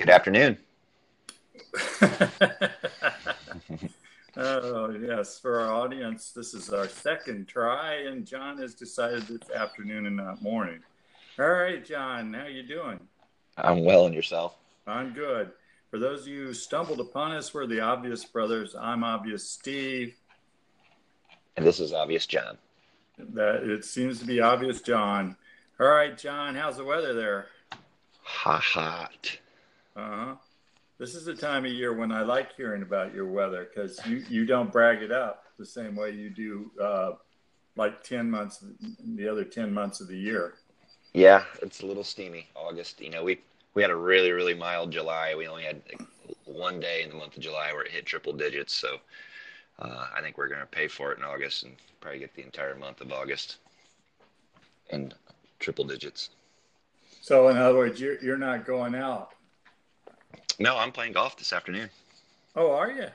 Good afternoon. oh yes, for our audience, this is our second try, and John has decided it's afternoon and not morning. All right, John, how you doing? I'm well, and yourself? I'm good. For those of you who stumbled upon us, we're the Obvious Brothers. I'm Obvious Steve. And this is Obvious John. That it seems to be Obvious John. All right, John, how's the weather there? Hot, hot. Uh huh. This is the time of year when I like hearing about your weather because you, you don't brag it up the same way you do uh, like 10 months, the other 10 months of the year. Yeah, it's a little steamy. August, you know, we, we had a really, really mild July. We only had one day in the month of July where it hit triple digits. So uh, I think we're going to pay for it in August and probably get the entire month of August in triple digits. So, in other words, you're, you're not going out no, I'm playing golf this afternoon. Oh, are you?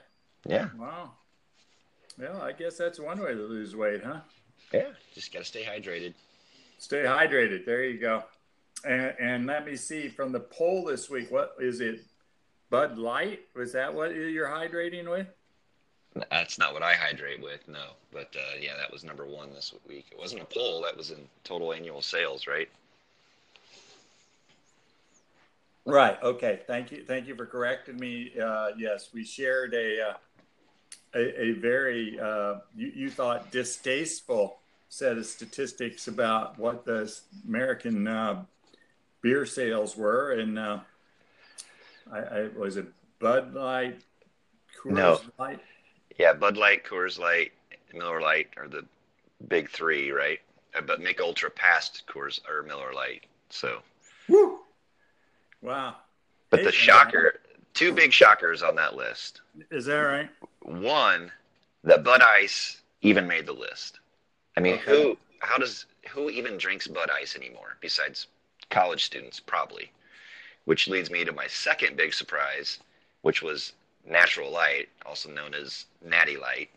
Yeah. Wow. Well, I guess that's one way to lose weight, huh? Yeah, just got to stay hydrated. Stay hydrated. There you go. And, and let me see from the poll this week. What is it? Bud Light? Was that what you're hydrating with? That's not what I hydrate with, no. But uh, yeah, that was number one this week. It wasn't a poll. That was in total annual sales, right? Right. Okay. Thank you. Thank you for correcting me. Uh, yes, we shared a uh, a, a, very uh, you, you, thought distasteful set of statistics about what the American uh, beer sales were, and uh, I, I, was it Bud Light, Coors no. Light. Yeah, Bud Light, Coors Light, Miller Lite are the big three, right? Uh, but Mich Ultra passed Coors or Miller Light, so. Wow. But the shocker, two big shockers on that list. Is that right? One, that Bud Ice even made the list. I mean, okay. who, how does, who even drinks Bud Ice anymore besides college students, probably? Which leads me to my second big surprise, which was Natural Light, also known as Natty Light,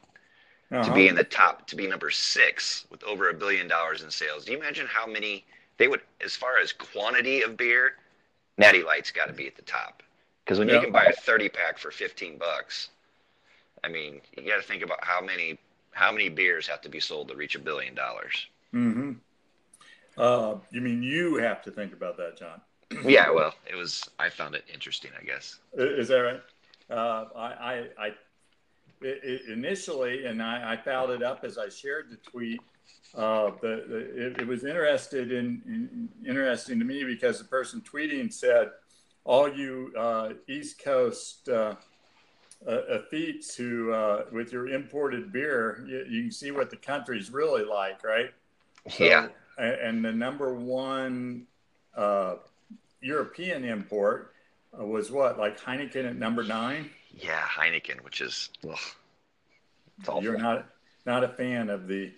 uh-huh. to be uh-huh. in the top, to be number six with over a billion dollars in sales. Do you imagine how many they would, as far as quantity of beer, Natty Light's got to be at the top because when you can buy a 30 pack for 15 bucks, I mean, you got to think about how many how many beers have to be sold to reach a billion dollars. Mm-hmm. Uh, you mean you have to think about that, John? yeah, well, it was. I found it interesting. I guess. Is that right? Uh, I, I, I it, it initially, and I, I fouled it up as I shared the tweet. Uh, the, the it, it, was interested in, in, interesting to me because the person tweeting said, "All you uh, East Coast uh, uh, who uh, with your imported beer, you, you, can see what the country's really like, right?" So, yeah. And, and, the number one uh, European import uh, was what, like Heineken at number nine? Yeah, Heineken, which is. Ugh, You're not not a fan of the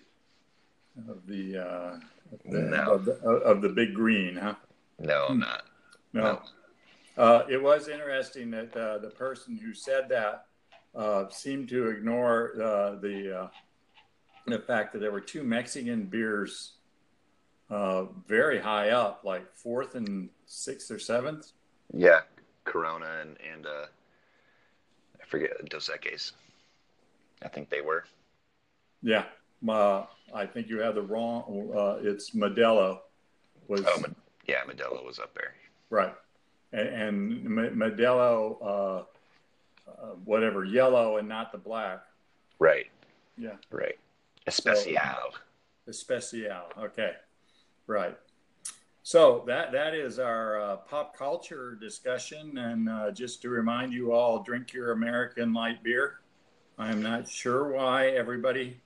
of the, uh, the no. of, the of the big green, huh? No, I'm not. No. no. Uh, it was interesting that uh, the person who said that uh, seemed to ignore uh, the uh, the fact that there were two Mexican beers uh, very high up, like fourth and sixth or seventh. Yeah, Corona and and I forget Dos Equis. I think they were. Yeah, uh, I think you have the wrong. Uh, it's Modelo. Was oh, yeah, Modelo was up there. Right, and, and Modelo, uh, uh, whatever, yellow and not the black. Right. Yeah. Right. Especial. So, especial. Okay. Right. So that that is our uh, pop culture discussion, and uh, just to remind you all, drink your American light beer. I'm not sure why everybody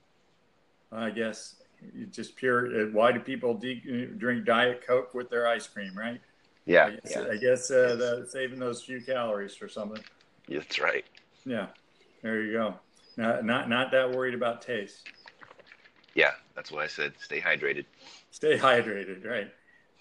I guess just pure. Uh, why do people de- drink Diet Coke with their ice cream, right? Yeah, I guess, yeah. I guess uh, the, saving those few calories for something. That's right. Yeah, there you go. Not not not that worried about taste. Yeah, that's what I said. Stay hydrated. Stay hydrated, right?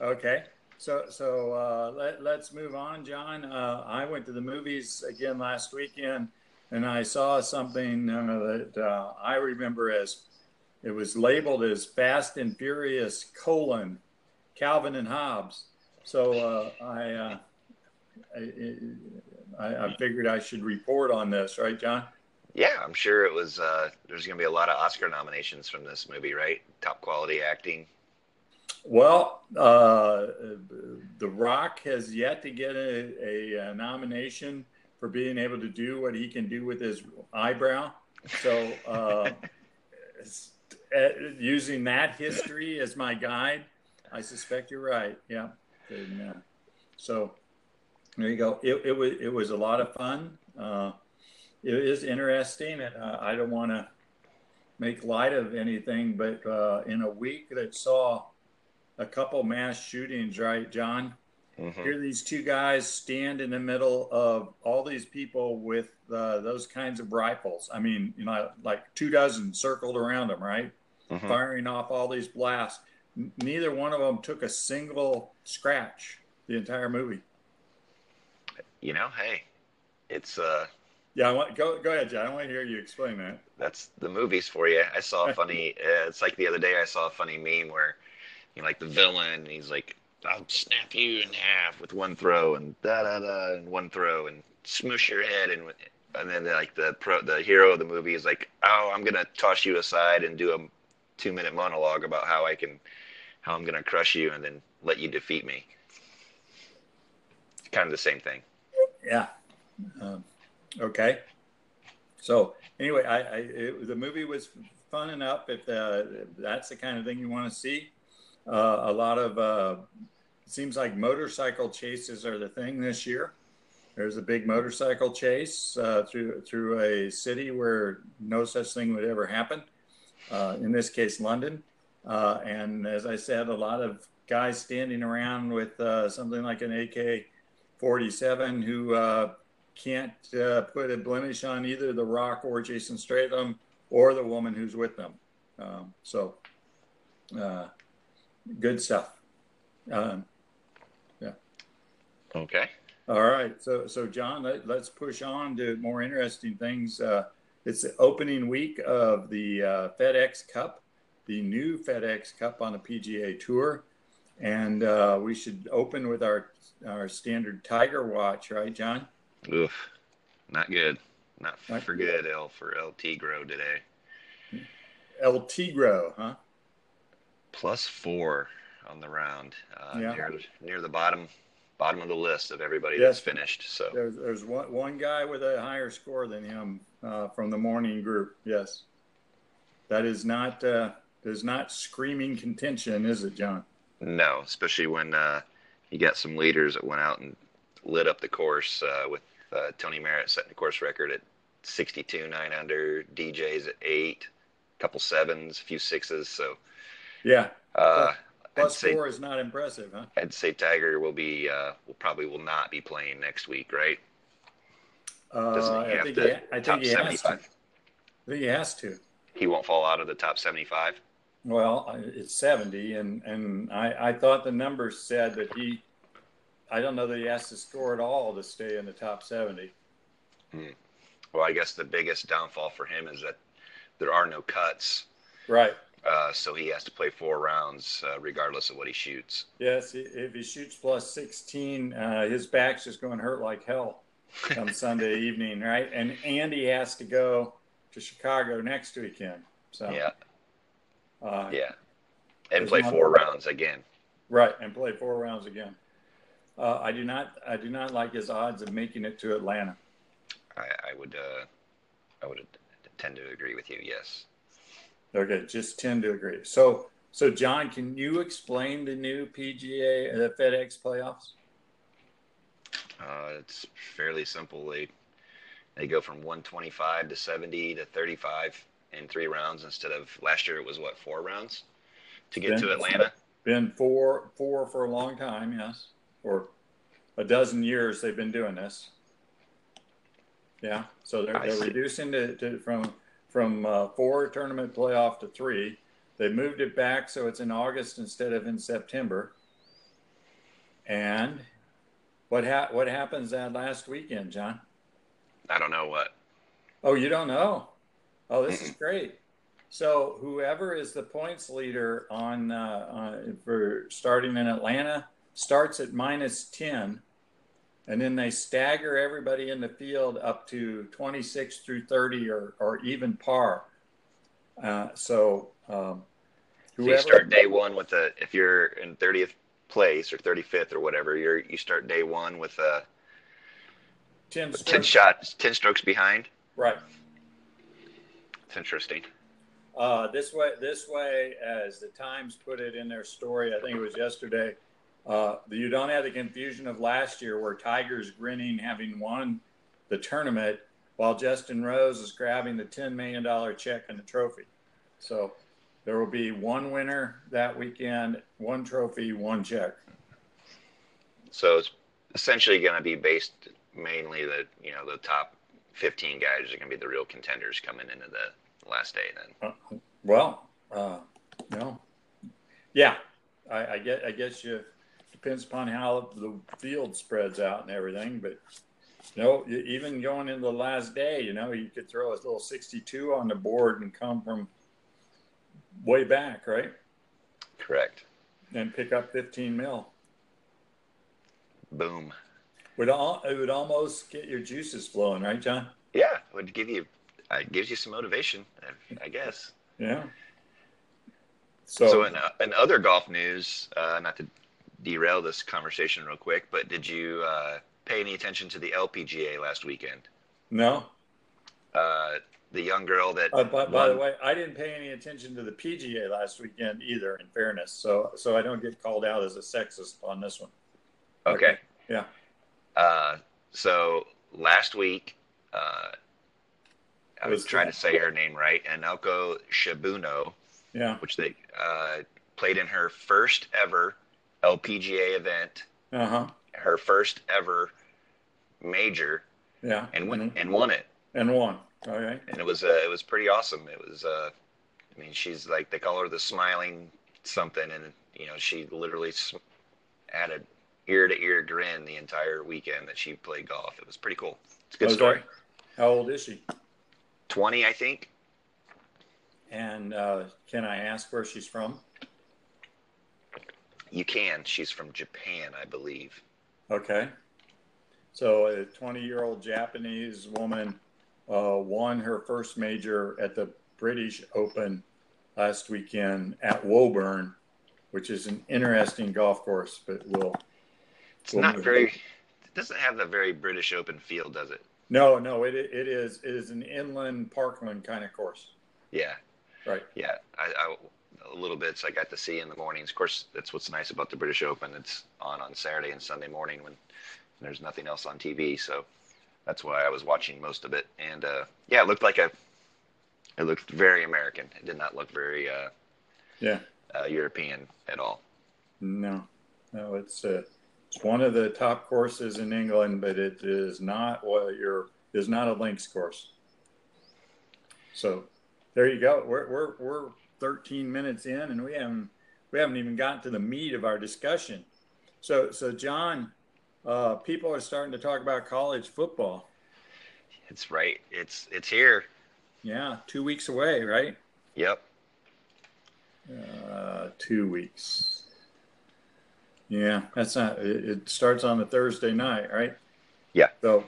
Okay. So so uh, let let's move on, John. Uh, I went to the movies again last weekend, and I saw something uh, that uh, I remember as it was labeled as Fast and Furious colon Calvin and Hobbes. So uh, I uh, I, I, figured I should report on this, right, John? Yeah, I'm sure it was. Uh, there's going to be a lot of Oscar nominations from this movie, right? Top quality acting. Well, uh, The Rock has yet to get a, a, nomination for being able to do what he can do with his eyebrow. So, uh, using that history as my guide, I suspect you're right. Yeah. And, uh, so there you go. It, it, was it was a lot of fun. Uh, it is interesting, and uh, I don't want to make light of anything, but uh, in a week that saw a couple mass shootings, right, John? Mm-hmm. Here, these two guys stand in the middle of all these people with uh, those kinds of rifles. I mean, you know, like two dozen circled around them, right? Mm-hmm. Firing off all these blasts. N- neither one of them took a single scratch the entire movie. You know, hey, it's uh. Yeah, I want go go ahead, John. I want to hear you explain that. That's the movies for you. I saw a funny. uh, it's like the other day I saw a funny meme where, you know, like the villain, he's like, "I'll snap you in half with one throw," and da da da, and one throw, and smoosh your head, and and then like the pro, the hero of the movie is like, "Oh, I'm gonna toss you aside and do a two minute monologue about how I can, how I'm gonna crush you, and then let you defeat me." kind of the same thing. Yeah. Um, okay. So anyway, I, I it, the movie was fun enough. If, uh, if that's the kind of thing you want to see, uh, a lot of uh, seems like motorcycle chases are the thing this year. There's a big motorcycle chase uh, through through a city where no such thing would ever happen. Uh, in this case, London. Uh, and as I said, a lot of guys standing around with something like an AK 47 who uh, can't uh, put a blemish on either The Rock or Jason Statham or the woman who's with them. Um, so, uh, good stuff. Um, yeah. Okay. All right. So, so John, let, us push on to more interesting things. Uh, it's the opening week of the uh, FedEx Cup, the new FedEx Cup on the PGA Tour. And uh, we should open with our our standard Tiger watch, right, John? Oof, not good. Not, not for good. L for El Tigro today. El Tigro, huh? Plus four on the round, uh, yeah. near near the bottom bottom of the list of everybody yes. that's finished. So there's there's one one guy with a higher score than him uh, from the morning group. Yes, that is not uh, is not screaming contention, is it, John? No, especially when uh, you got some leaders that went out and lit up the course uh, with uh, Troy Merritt setting the course record at 62, nine under, DJs at eight, a couple sevens, a few sixes. So, yeah, uh, plus say, four is not impressive, huh? I'd say Tiger will be, uh, will probably will not be playing next week, right? Doesn't he uh, have I think, to, he, I think he has to. I think he has to. He won't fall out of the top 75. Well, it's 70, and, and I, I thought the numbers said that he, I don't know that he has to score at all to stay in the top 70. Hmm. Well, I guess the biggest downfall for him is that there are no cuts. Right. Uh, so he has to play four rounds uh, regardless of what he shoots. Yes, if he shoots plus 16, uh, his back's just going to hurt like hell on Sunday evening, right? And Andy has to go to Chicago next weekend. So yeah, uh, yeah, and play four rounds again. Right, and play four rounds again. Uh, I do not. I do not like his odds of making it to Atlanta. I, I would. Uh, I would tend to agree with you. Yes. Okay, just tend to agree. So, so John, can you explain the new PGA, the FedEx playoffs? Uh, it's fairly simple. They they go from 125 to 70 to 35 in three rounds instead of last year it was what four rounds to get been, to Atlanta. Been four four for a long time, yes, or a dozen years they've been doing this. Yeah, so they're, they're reducing to, to, from from uh, four tournament playoff to three. They moved it back so it's in August instead of in September. And what ha- what happens that last weekend, John? I don't know what. Oh, you don't know? Oh, this is great. So whoever is the points leader on uh, uh, for starting in Atlanta starts at minus ten, and then they stagger everybody in the field up to 26 through 30 or, or even par. Uh, so, um, whoever, so you start day one with a if you're in 30th place or 35th or whatever, you're you start day one with a 10, 10 shots, 10 strokes behind. Right. It's interesting. Uh, this way, this way, as the Times put it in their story, I think it was yesterday. Uh, you don't have the confusion of last year where Tiger's grinning having won the tournament while Justin Rose is grabbing the $10 million check and the trophy. So there will be one winner that weekend, one trophy, one check. So it's essentially going to be based mainly the you know the top 15 guys are going to be the real contenders coming into the last day then. Uh, well, uh, no, yeah, I, I get I guess you depends upon how the field spreads out and everything, but you know, even going into the last day, you know, you could throw a little 62 on the board and come from way back, right? Correct. And pick up 15 mil. Boom. Would all it would almost get your juices flowing, right, John? Yeah, it would give you uh, it gives you some motivation, I guess. Yeah. So, so in, uh, in other golf news, uh, not to derail this conversation real quick, but did you uh, pay any attention to the LPGA last weekend? No. Uh, the young girl that. Uh, by, by, the way, I didn't pay any attention to the PGA last weekend either. In fairness, so so I don't get called out as a sexist on this one. Okay. okay. Yeah. Uh, so last week, uh, I was trying to say her name right, Anoko Shibuno. Yeah. Which they uh, played in her first ever LPGA event. Uh huh. Her first ever major. Yeah. And won mm-hmm. and won it. And won. Okay. And it was uh, it was pretty awesome. It was uh, I mean she's like they call her the smiling something, and you know she literally had a ear to ear grin the entire weekend that she played golf. It was pretty cool. It's a good okay. story. How old is she? 20, I think. And uh, can I ask where she's from? You can. She's from Japan, I believe. Okay. So a 20 year old Japanese woman uh, won her first major at the British Open last weekend at Woburn, which is an interesting golf course, but we'll it's not very. It doesn't have the very British Open feel, does it? No, no. It it is it is an inland parkland kind of course. Yeah. Right. Yeah. I, I a little bits I got to see in the mornings. Of course, that's what's nice about the British Open. It's on on Saturday and Sunday morning when there's nothing else on TV. So that's why I was watching most of it. And uh, yeah, it looked like a. It looked very American. It did not look very. Uh, yeah. Uh, European at all. No, no, it's uh, it's one of the top courses in England, but it is not what your is not a links course. So there you go. We're we're we're 13 minutes in, and we haven't we haven't even gotten to the meat of our discussion. So so John, uh, people are starting to talk about college football. It's right. It's it's here. Yeah, two weeks away, right? Yep. Uh, two weeks. Yeah, that's not. It, it starts on a Thursday night, right? Yeah. So,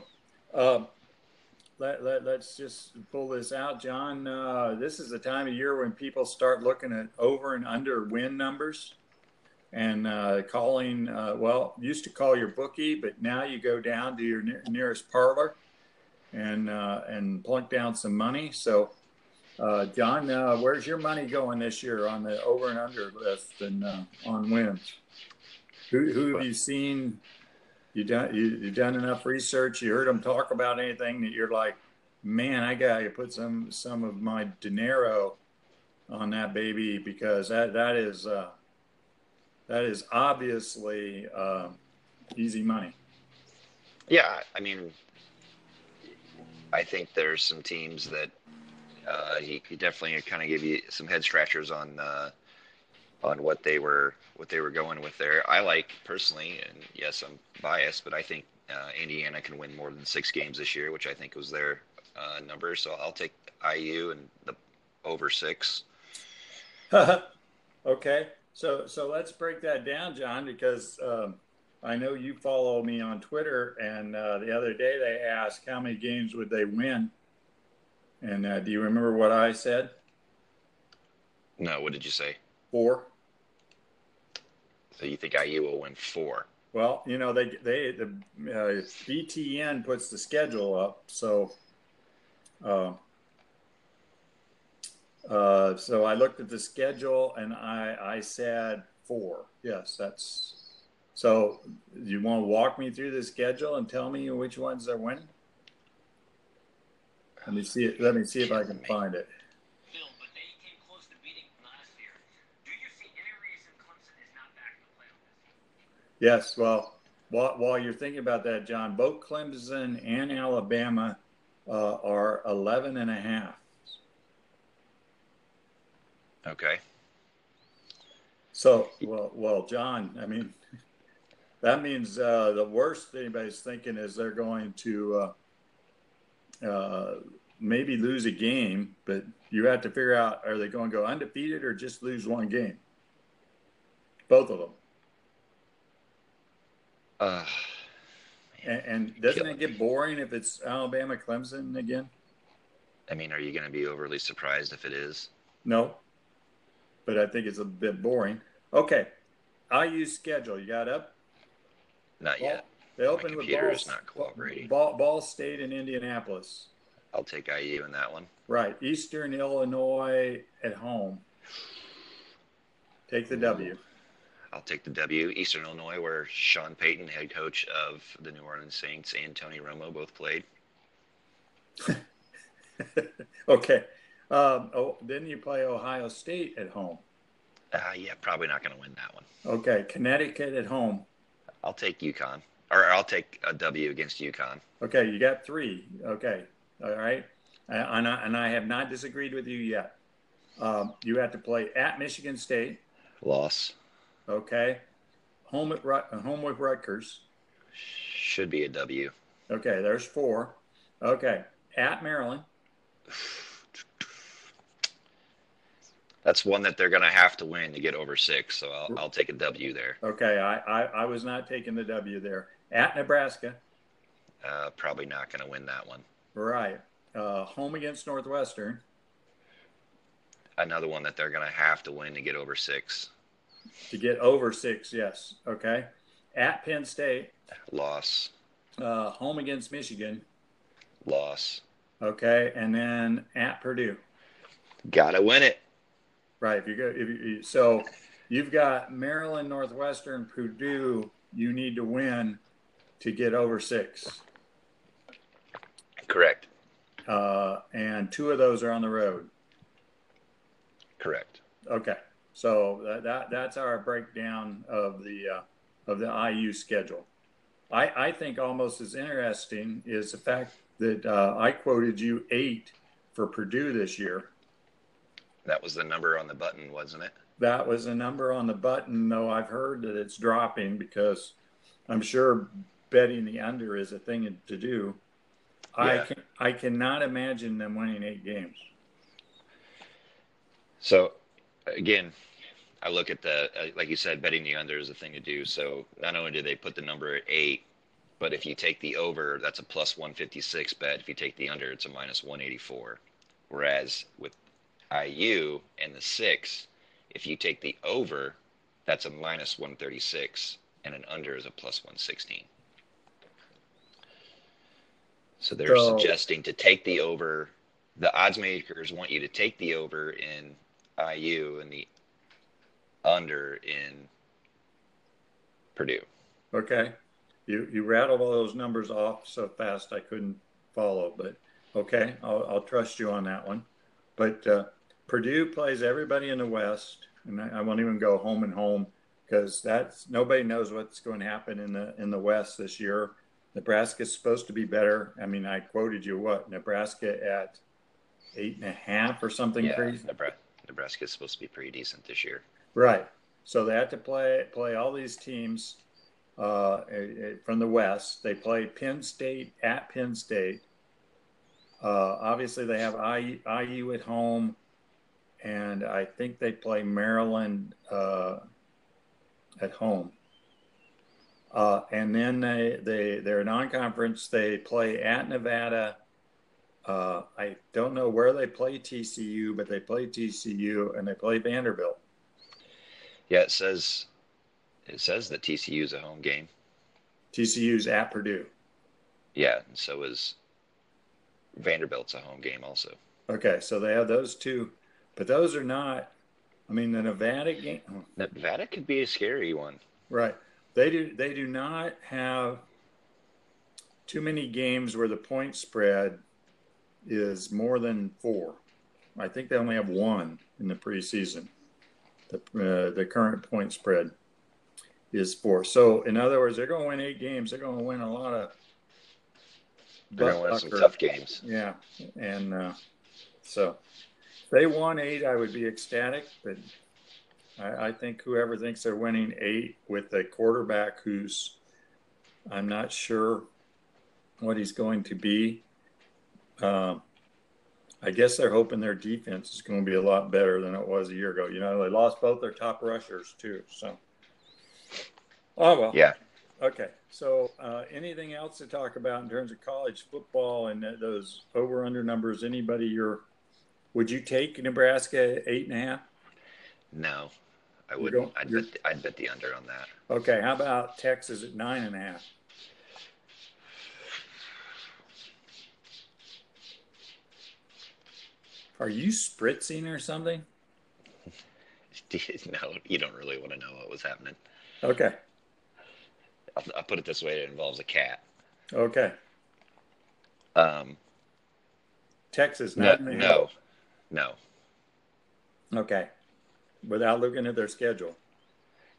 uh, let, let let's just pull this out, John. Uh, this is the time of year when people start looking at over and under win numbers, and uh, calling. Uh, well, used to call your bookie, but now you go down to your ne- nearest parlor, and uh, and plunk down some money. So. Uh, John, uh, where's your money going this year on the over and under list and on wins? Who, who have you seen? You done you, you done enough research? You heard them talk about anything that you're like, man, I got to put some some of my dinero on that baby because that that is uh, that is obviously uh, easy money. Yeah, I mean, I think there's some teams that uh, he, he definitely kind of give you some head scratchers on uh, on what they were what they were going with there. I like personally, and yes, I'm biased, but I think uh, Indiana can win more than six games this year, which I think was their uh, number. So I'll take IU and the over six. okay, so so let's break that down, John, because um, I know you follow me on Twitter, and uh, the other day they asked how many games would they win, and uh, do you remember what I said? No, what did you say? Four. So you think IU will win four? Well, you know they they the uh, BTN puts the schedule up, so. Uh, uh, so I looked at the schedule and I, I said four. Yes, that's so. You want to walk me through the schedule and tell me which ones are winning? Let me see it. Let me see if I can find it. Yes, well, while, while you're thinking about that, John, both Clemson and Alabama uh, are 11 and a half. Okay. So, well, well, John, I mean, that means uh, the worst anybody's thinking is they're going to uh, uh, maybe lose a game, but you have to figure out are they going to go undefeated or just lose one game? Both of them. Uh, and, and doesn't it get boring if it's Alabama Clemson again? I mean, are you going to be overly surprised if it is? No, but I think it's a bit boring. Okay, IU schedule. You got up? Not yet. They open with Ball, not cooperating. Ball, Ball State in Indianapolis. I'll take IU in that one. Right, Eastern Illinois at home. Take the W. I'll take the W. Eastern Illinois, where Sean Payton, head coach of the New Orleans Saints, and Tony Romo both played. okay. Um, oh, then you play Ohio State at home. Uh, yeah, probably not going to win that one. Okay, Connecticut at home. I'll take UConn, or I'll take a W against UConn. Okay, you got three. Okay, all right, and I, and I have not disagreed with you yet. Um, you have to play at Michigan State. Loss. Okay, home at home with Rutgers. Should be a W. Okay, there's four. Okay, at Maryland. that's one that they're going to have to win to get over six. So I'll, I'll take a W there. Okay, I, I, I, was not taking the W there. At Nebraska. Uh, probably not going to win that one. Right. Uh, home against Northwestern. Another one that they're going to have to win to get over six. To get over six, yes. Okay. At Penn State. Loss. Uh, home against Michigan. Loss. Okay, and then at Purdue. Gotta win it. Right. If you go, if you, so you've got Maryland, Northwestern, Purdue. You need to win to get over six. Correct. Uh, and two of those are on the road. Correct. Okay. So that, that that's our breakdown of the uh, of the IU schedule. I, I think almost as interesting is the fact that uh, I quoted you eight for Purdue this year. That was the number on the button, wasn't it? That was the number on the button, though I've heard that it's dropping because I'm sure betting the under is a thing to do. Yeah. I can I cannot imagine them winning eight games. So, again, I look at the uh, like you said, betting the under is a thing to do. So not only do they put the number at eight, but if you take the over, that's a plus one fifty six bet. If you take the under, it's a minus one eighty four. Whereas with IU and the six, if you take the over, that's a minus 136, and an under is a plus 116. So they're so, suggesting to take the over. The odds makers want you to take the over in IU and the under in Purdue. Okay. You you rattled all those numbers off so fast I couldn't follow, but okay, I'll, I'll trust you on that one. But uh, Purdue plays everybody in the West, and I, I won't even go home and home because that's nobody knows what's going to happen in the in the West this year. Nebraska's supposed to be better. I mean, I quoted you what Nebraska at eight and a half or something yeah, crazy. Nebraska is supposed to be pretty decent this year. Right. So they have to play play all these teams uh, from the West. They play Penn State at Penn State. Uh, obviously, they have IU, IU at home and I think they play Maryland uh, at home. Uh, and then they they they're non-conference. They play at Nevada. Uh, I don't know where they play TCU, but they play TCU and they play Vanderbilt. Yeah, it says it says that TCU is a home game. TCU's at Purdue. Yeah, and so is Vanderbilt's a home game also. Okay, so they have those two, but those are not. I mean, the Nevada game. Nevada could be a scary one. Right. They do. They do not have too many games where the point spread is more than four. I think they only have one in the preseason. The uh, the current point spread is four. So in other words, they're going to win eight games. They're going to win a lot of. They're going to win some tough games. Yeah, and uh, so if they won eight, I would be ecstatic. But I, I think whoever thinks they're winning eight with a quarterback who's, I'm not sure what he's going to be. Um, I guess they're hoping their defense is going to be a lot better than it was a year ago. You know, they lost both their top rushers too. So, oh well. Yeah. Okay. So, uh, anything else to talk about in terms of college football and those over under numbers? Anybody you're would you take Nebraska eight and a half? No, I wouldn't. I'd bet, I'd bet the under on that. Okay. How about Texas at nine and a half? Are you spritzing or something? no, you don't really want to know what was happening. Okay. I'll, I'll put it this way: it involves a cat. Okay. Um. Texas, no, no, no. Okay. Without looking at their schedule.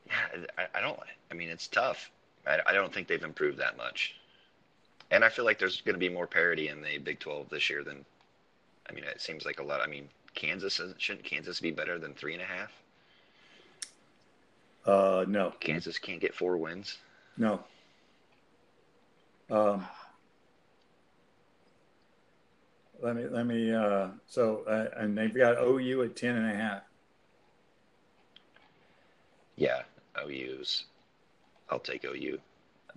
Yeah, I, I don't. I mean, it's tough. I, I don't think they've improved that much, and I feel like there's going to be more parity in the Big 12 this year than I mean, it seems like a lot. I mean, Kansas shouldn't Kansas be better than three and a half? Uh, no. Kansas can't get four wins. No. Um, let me let me. Uh, so uh, and they've got OU at ten and a half. Yeah, OU's. I'll take OU.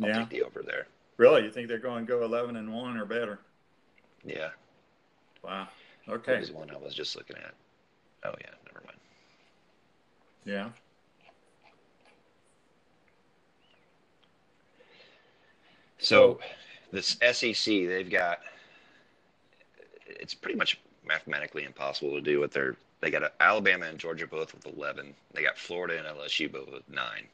I'll yeah. take the over there. Really, you think they're going to go eleven and one or better? Yeah. Wow. Okay. was one I was just looking at. Oh yeah, never mind. Yeah. So, this SEC, they've got. It's pretty much mathematically impossible to do what they're. They got Alabama and Georgia both with eleven. They got Florida and LSU both with nine.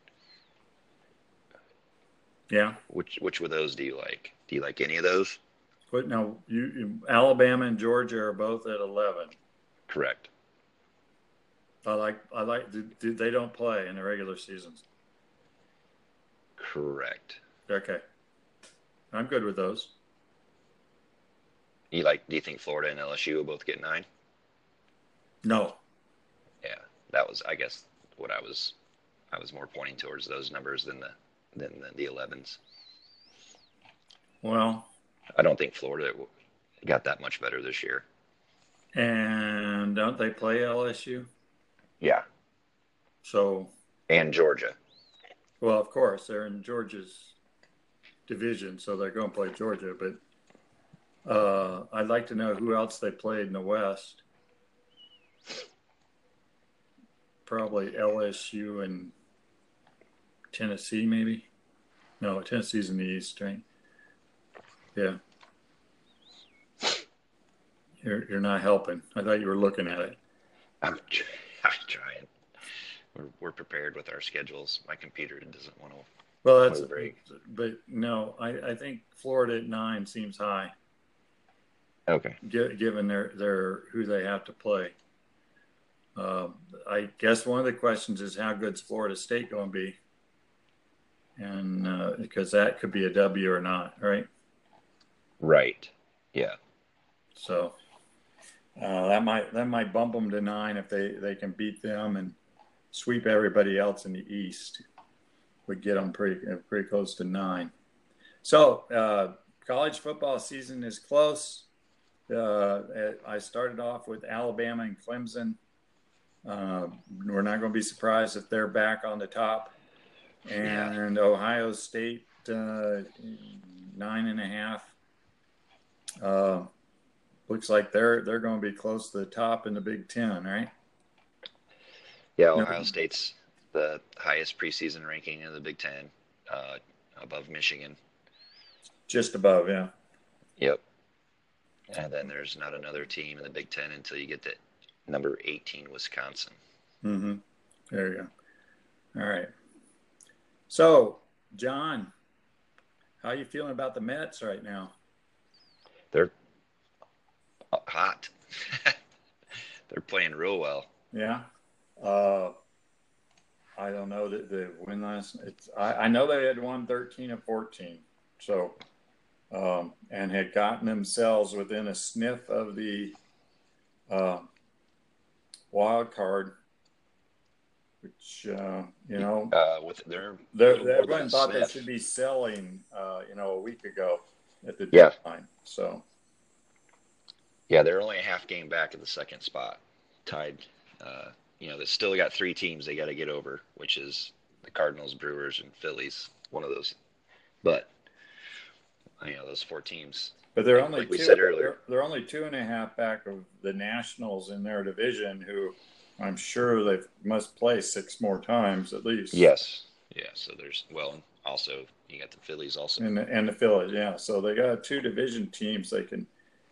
Yeah. Which which of those do you like? Do you like any of those? But now, you, Alabama and Georgia are both at eleven. Correct. I like I like they don't play in the regular seasons. Correct. Okay. I'm good with those. You like? Do you think Florida and LSU will both get nine? No. Yeah, that was I guess what I was. I was more pointing towards those numbers than the than the, the 11s. Well, I don't think Florida got that much better this year. And don't they play LSU? Yeah. So. And Georgia. Well, of course, they're in Georgia's division, so they're going to play Georgia. But uh, I'd like to know who else they played in the West. Probably LSU and Tennessee, maybe. No, Tennessee's in the East, right? Yeah. You're, you're not helping. I thought you were looking at it. I'm, I'm trying. We're, we're prepared with our schedules. My computer doesn't want to. Well, that's break. But no, I, I think Florida at nine seems high. Okay. Given their their who they have to play. Uh, I guess one of the questions is how good's Florida State going to be, and uh, because that could be a W or not, right? Right. Yeah. So uh, that might that might bump them to nine if they they can beat them and sweep everybody else in the East. Would get them pretty uh, pretty close to nine. So uh, college football season is close. Uh, I started off with Alabama and Clemson. Uh, we're not going to be surprised if they're back on the top. and yeah. Ohio State uh, nine and a half. Uh, looks like they're they're going to be close to the top in the Big Ten, right? Yeah, Ohio no. State's the highest preseason ranking in the Big Ten, uh, above Michigan. Just above, yeah. Yep. And then there's not another team in the Big Ten until you get to number 18, Wisconsin. Mm-hmm. There you go. All right. So, John, how are you feeling about the Mets right now? They're hot. They're playing real well. Yeah. Uh, I don't know that the win last. It's I, I know they had won thirteen of fourteen, so um, and had gotten themselves within a sniff of the uh, wild card, which uh, you know, uh, with their, everyone thought sniff. they should be selling, uh, you know, a week ago at the yeah. deadline. So, yeah, they're only a half game back at the second spot, tied. Uh, you know, they still got three teams they got to get over, which is the Cardinals, Brewers, and Phillies. One of those, but you know those four teams. But they're only like two, we said earlier. They're, they're, only two and a half back of the Nationals in their division, who I'm sure they must play six more times at least. Yes, yeah. So there's well, also you got the Phillies also, and the, and the Phillies, yeah. So they got two division teams they can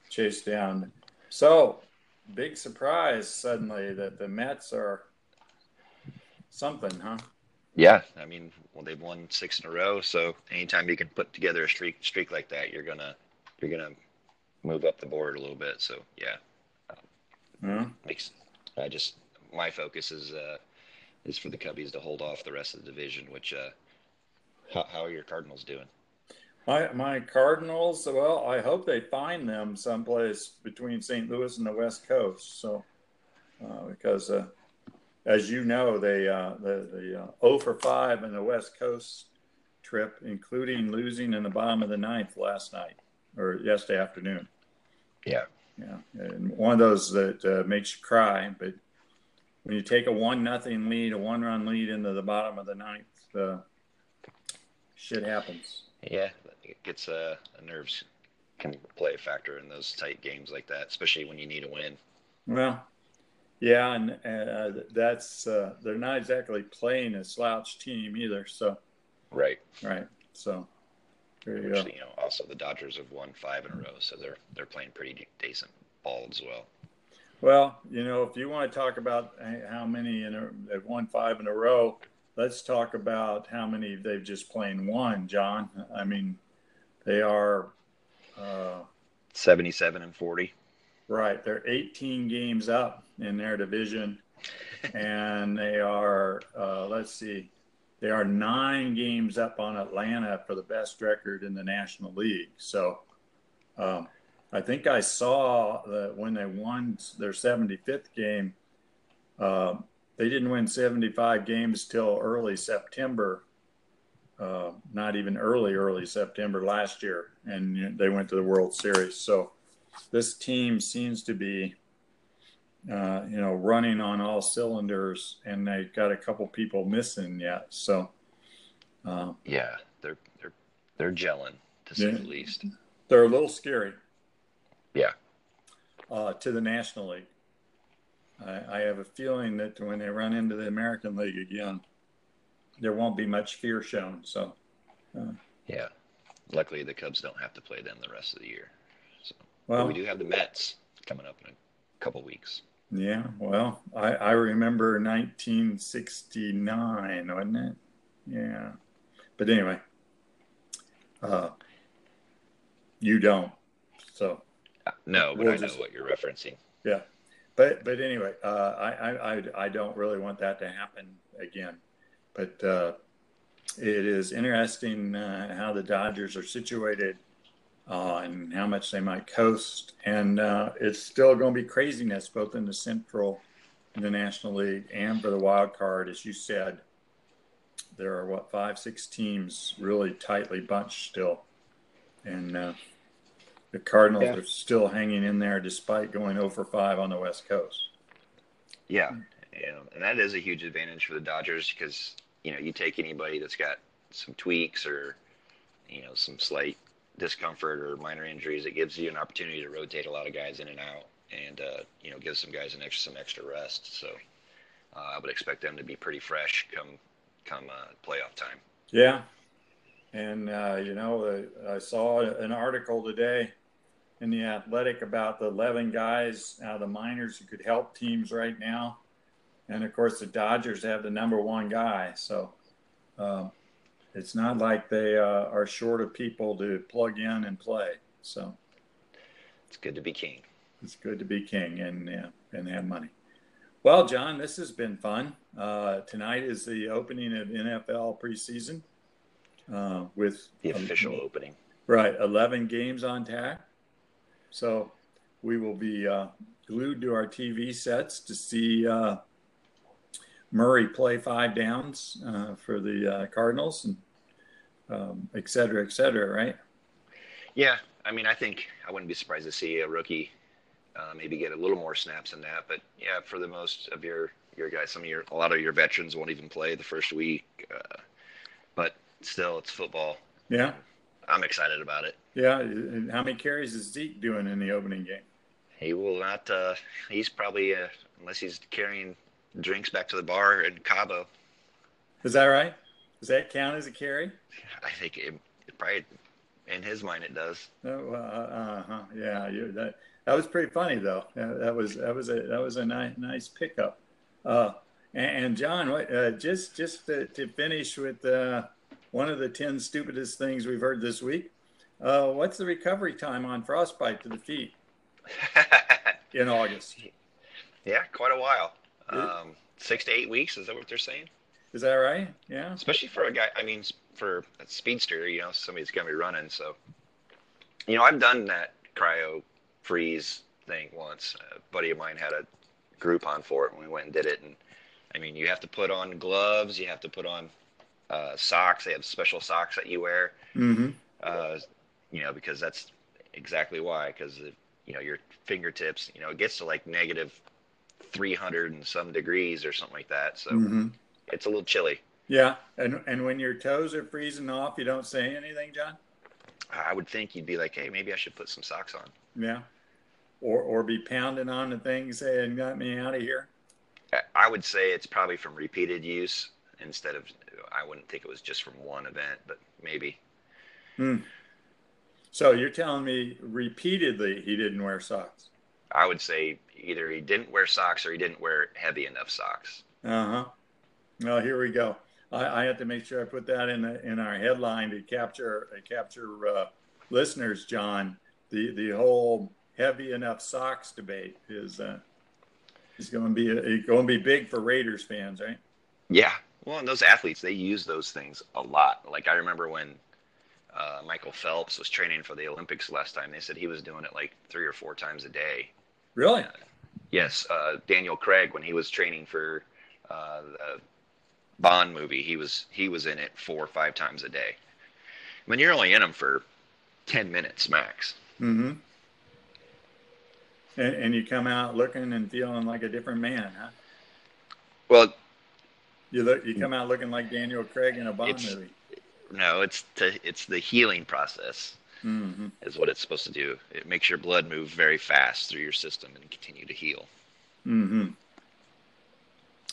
chase down. So big surprise suddenly that the Mets are something, huh? Yeah, I mean, well, they've won six in a row, so anytime you can put together a streak streak like that, you're gonna you're gonna move up the board a little bit. So yeah, makes I just my focus is uh, is for the Cubbies to hold off the rest of the division. Which uh, how, how are your Cardinals doing? My my Cardinals, well, I hope they find them someplace between St. Louis and the West Coast. So uh, because uh, as you know, they uh, the the uh, 0 for 5 in the West Coast trip, including losing in the bottom of the ninth last night or yesterday afternoon. Yeah, yeah, and one of those that uh, makes you cry. But when you take a one nothing lead, a one run lead into the bottom of the ninth, uh, shit happens. Yeah, it gets uh, nerves can play a factor in those tight games like that, especially when you need a win. Well, yeah, and uh, that's uh, they're not exactly playing a slouch team either. So, right, right. So, there you Which, go. You know, also the Dodgers have won five in a row, so they're they're playing pretty decent ball as well. Well, you know, if you want to talk about how many in a, they've won five in a row, let's talk about how many they've just plain won, John. I mean, they are uh, seventy-seven and forty. Right, they're 18 games up in their division, and they are uh, let's see, they are nine games up on Atlanta for the best record in the National League. So, um, I think I saw that when they won their 75th game, uh, they didn't win 75 games till early September. Uh, not even early, early September last year, and they went to the World Series. So this team seems to be, uh, you know, running on all cylinders, and they got a couple people missing yet. So, uh, yeah, they're they're they're gelling to say the least. They're a little scary. Yeah. Uh, to the National League, I, I have a feeling that when they run into the American League again, there won't be much fear shown. So. Uh, yeah. Luckily, the Cubs don't have to play them the rest of the year. Well, but we do have the Mets coming up in a couple weeks. Yeah, well, I, I remember 1969, wasn't it? Yeah. But anyway, uh, you don't. So. Uh, no, but we'll I know just, what you're referencing. Yeah. But, but anyway, uh, I, I, I don't really want that to happen again. But uh, it is interesting uh, how the Dodgers are situated uh, and how much they might coast. And uh, it's still going to be craziness both in the Central in the National League and for the wild card. As you said, there are what five, six teams really tightly bunched still, and uh, the Cardinals yeah. are still hanging in there despite going over five on the West Coast. Yeah, yeah, and that is a huge advantage for the Dodgers because you know, you take anybody that's got some tweaks or, you know, some slight discomfort or minor injuries, it gives you an opportunity to rotate a lot of guys in and out, and uh, you know, give some guys an extra some extra rest. So uh, I would expect them to be pretty fresh come come uh, playoff time. Yeah, and uh, you know, I saw an article today in the Athletic about the 11 guys out of the minors who could help teams right now, and of course the Dodgers have the number one guy, so. Um, it's not like they uh, are short of people to plug in and play. So it's good to be king. It's good to be king and yeah, and have money. Well, John, this has been fun. Uh, tonight is the opening of NFL preseason uh, with the official um, opening. Right, eleven games on tap. So we will be uh, glued to our TV sets to see uh, Murray play five downs uh, for the uh, Cardinals and um, et cetera, et cetera, right? Yeah, I mean, I think I wouldn't be surprised to see a rookie uh, maybe get a little more snaps than that. But yeah, for the most of your your guys, some of your a lot of your veterans won't even play the first week. Uh, but still, it's football. Yeah, I'm excited about it. Yeah, how many carries is Zeke doing in the opening game? He will not. Uh, he's probably uh, unless he's carrying drinks back to the bar in Cabo. Is that right? Does that count as a carry? I think it, it probably, in his mind, it does. Oh, uh huh. Yeah, you, that that was pretty funny though. Yeah, that was that was a that was a nice nice pickup. Uh, and, and John, uh, just just to, to finish with uh, one of the ten stupidest things we've heard this week. Uh, what's the recovery time on frostbite to the feet in August? Yeah, quite a while. Um, six to eight weeks. Is that what they're saying? Is that right? Yeah. Especially for a guy. I mean, for a speedster, you know, somebody's gonna be running. So, you know, I've done that cryo freeze thing once. A buddy of mine had a Groupon for it, and we went and did it. And I mean, you have to put on gloves. You have to put on uh, socks. They have special socks that you wear. Mm-hmm. Uh, you know, because that's exactly why. Because you know your fingertips. You know, it gets to like negative 300 and some degrees or something like that. So. Mm-hmm it's a little chilly. Yeah, and and when your toes are freezing off, you don't say anything, John. I would think you'd be like, hey, maybe I should put some socks on. Yeah, or or be pounding on the thing saying, "Got me out of here." I would say it's probably from repeated use instead of. I wouldn't think it was just from one event, but maybe. Hmm. So you're telling me repeatedly he didn't wear socks? I would say either he didn't wear socks or he didn't wear heavy enough socks. Uh huh. Well, here we go. I, I have to make sure I put that in the, in our headline to capture uh, capture uh, listeners. John, the the whole heavy enough socks debate is uh, is going to be a, going to be big for Raiders fans, right? Yeah. Well, and those athletes they use those things a lot. Like I remember when uh, Michael Phelps was training for the Olympics last time. They said he was doing it like three or four times a day. Really? Uh, yes. Uh, Daniel Craig, when he was training for uh, the Bond movie, he was he was in it four or five times a day. I mean, you're only in them for ten minutes max. Mm-hmm. And, and you come out looking and feeling like a different man, huh? Well, you look. You come out looking like Daniel Craig in a Bond movie. No, it's to, it's the healing process. Mm-hmm. Is what it's supposed to do. It makes your blood move very fast through your system and continue to heal. Mm-hmm.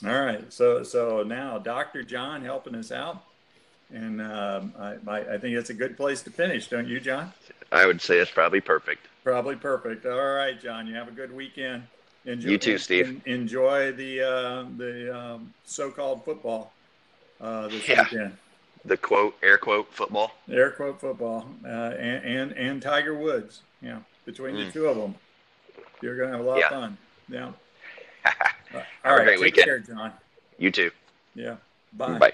All right. So so now Dr. John helping us out. And um, I, I think it's a good place to finish, don't you, John? I would say it's probably perfect. Probably perfect. All right, John. You have a good weekend. Enjoy, you too, Steve. enjoy the uh, the um, so-called football uh, this yeah. weekend. The quote, air quote, football. Air quote football, uh, and, and, and Tiger Woods. Yeah, between mm. the two of them, you're gonna have a lot yeah. of fun. Yeah. All right. Have a great Take weekend. care, John. You too. Yeah. Bye. Bye.